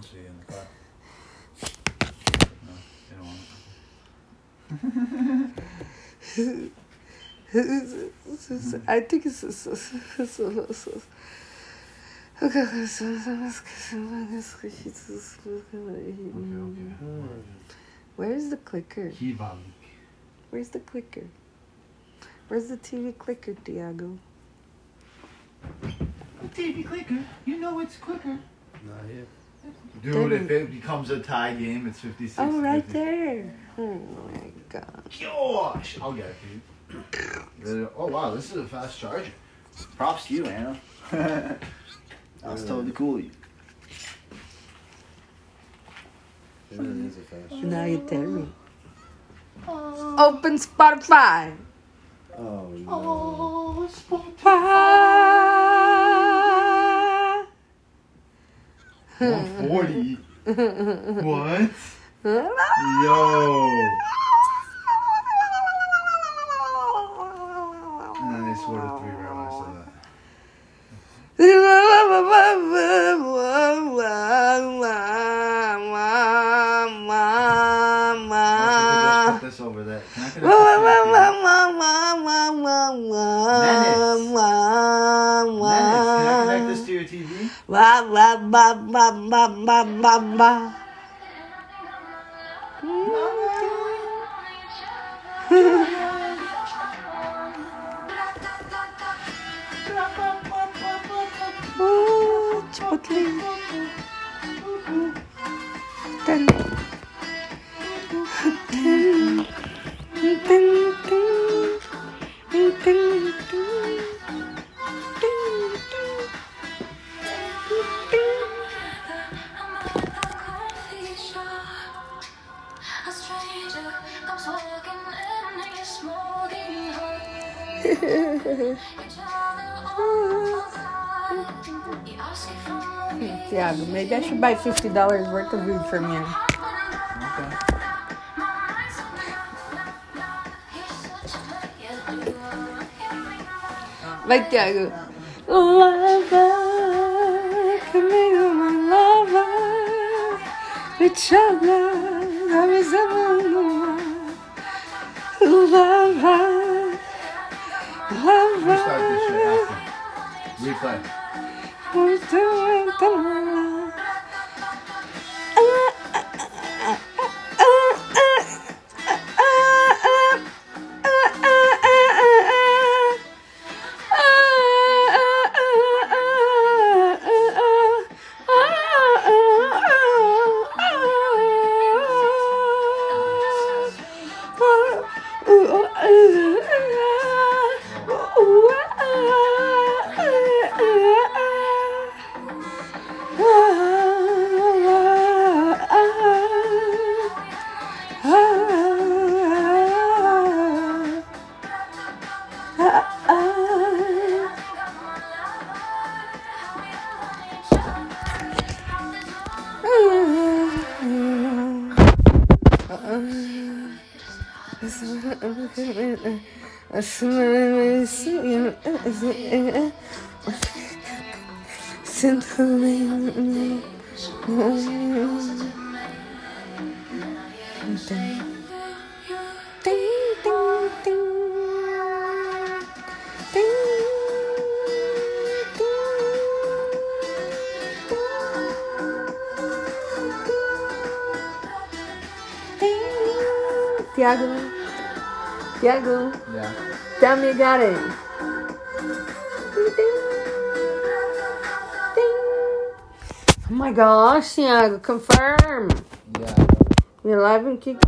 wants you in the car. No, you don't want I think it's. Where's the clicker? Where's the clicker? Where's the TV clicker, Tiago? TV clicker. You know it's quicker. Not here. Dude, if it becomes a tie game, it's 56. Oh, right 50. there. Oh my god. Gosh, I'll get it for you. oh wow, this is a fast charger. Props to you, Anna. That's totally cool. you. It really is a fast. Now you tell me. Open Spotify. Oh no. Ah. 140. what? Yo. And I scored a three right when I said that. Also, TV? Menace, can I connect this to your TV? Tiago, maybe I should buy fifty dollars worth of food from you. Okay. Like Tiago. Lover, here, my lover. Each other, there is a lover, lover. Restart this shit after. Replay. Tiago, Tiago, Yeah. tell me you got it. Oh my gosh, Tiago, confirm. Yeah. You're live and Kiki?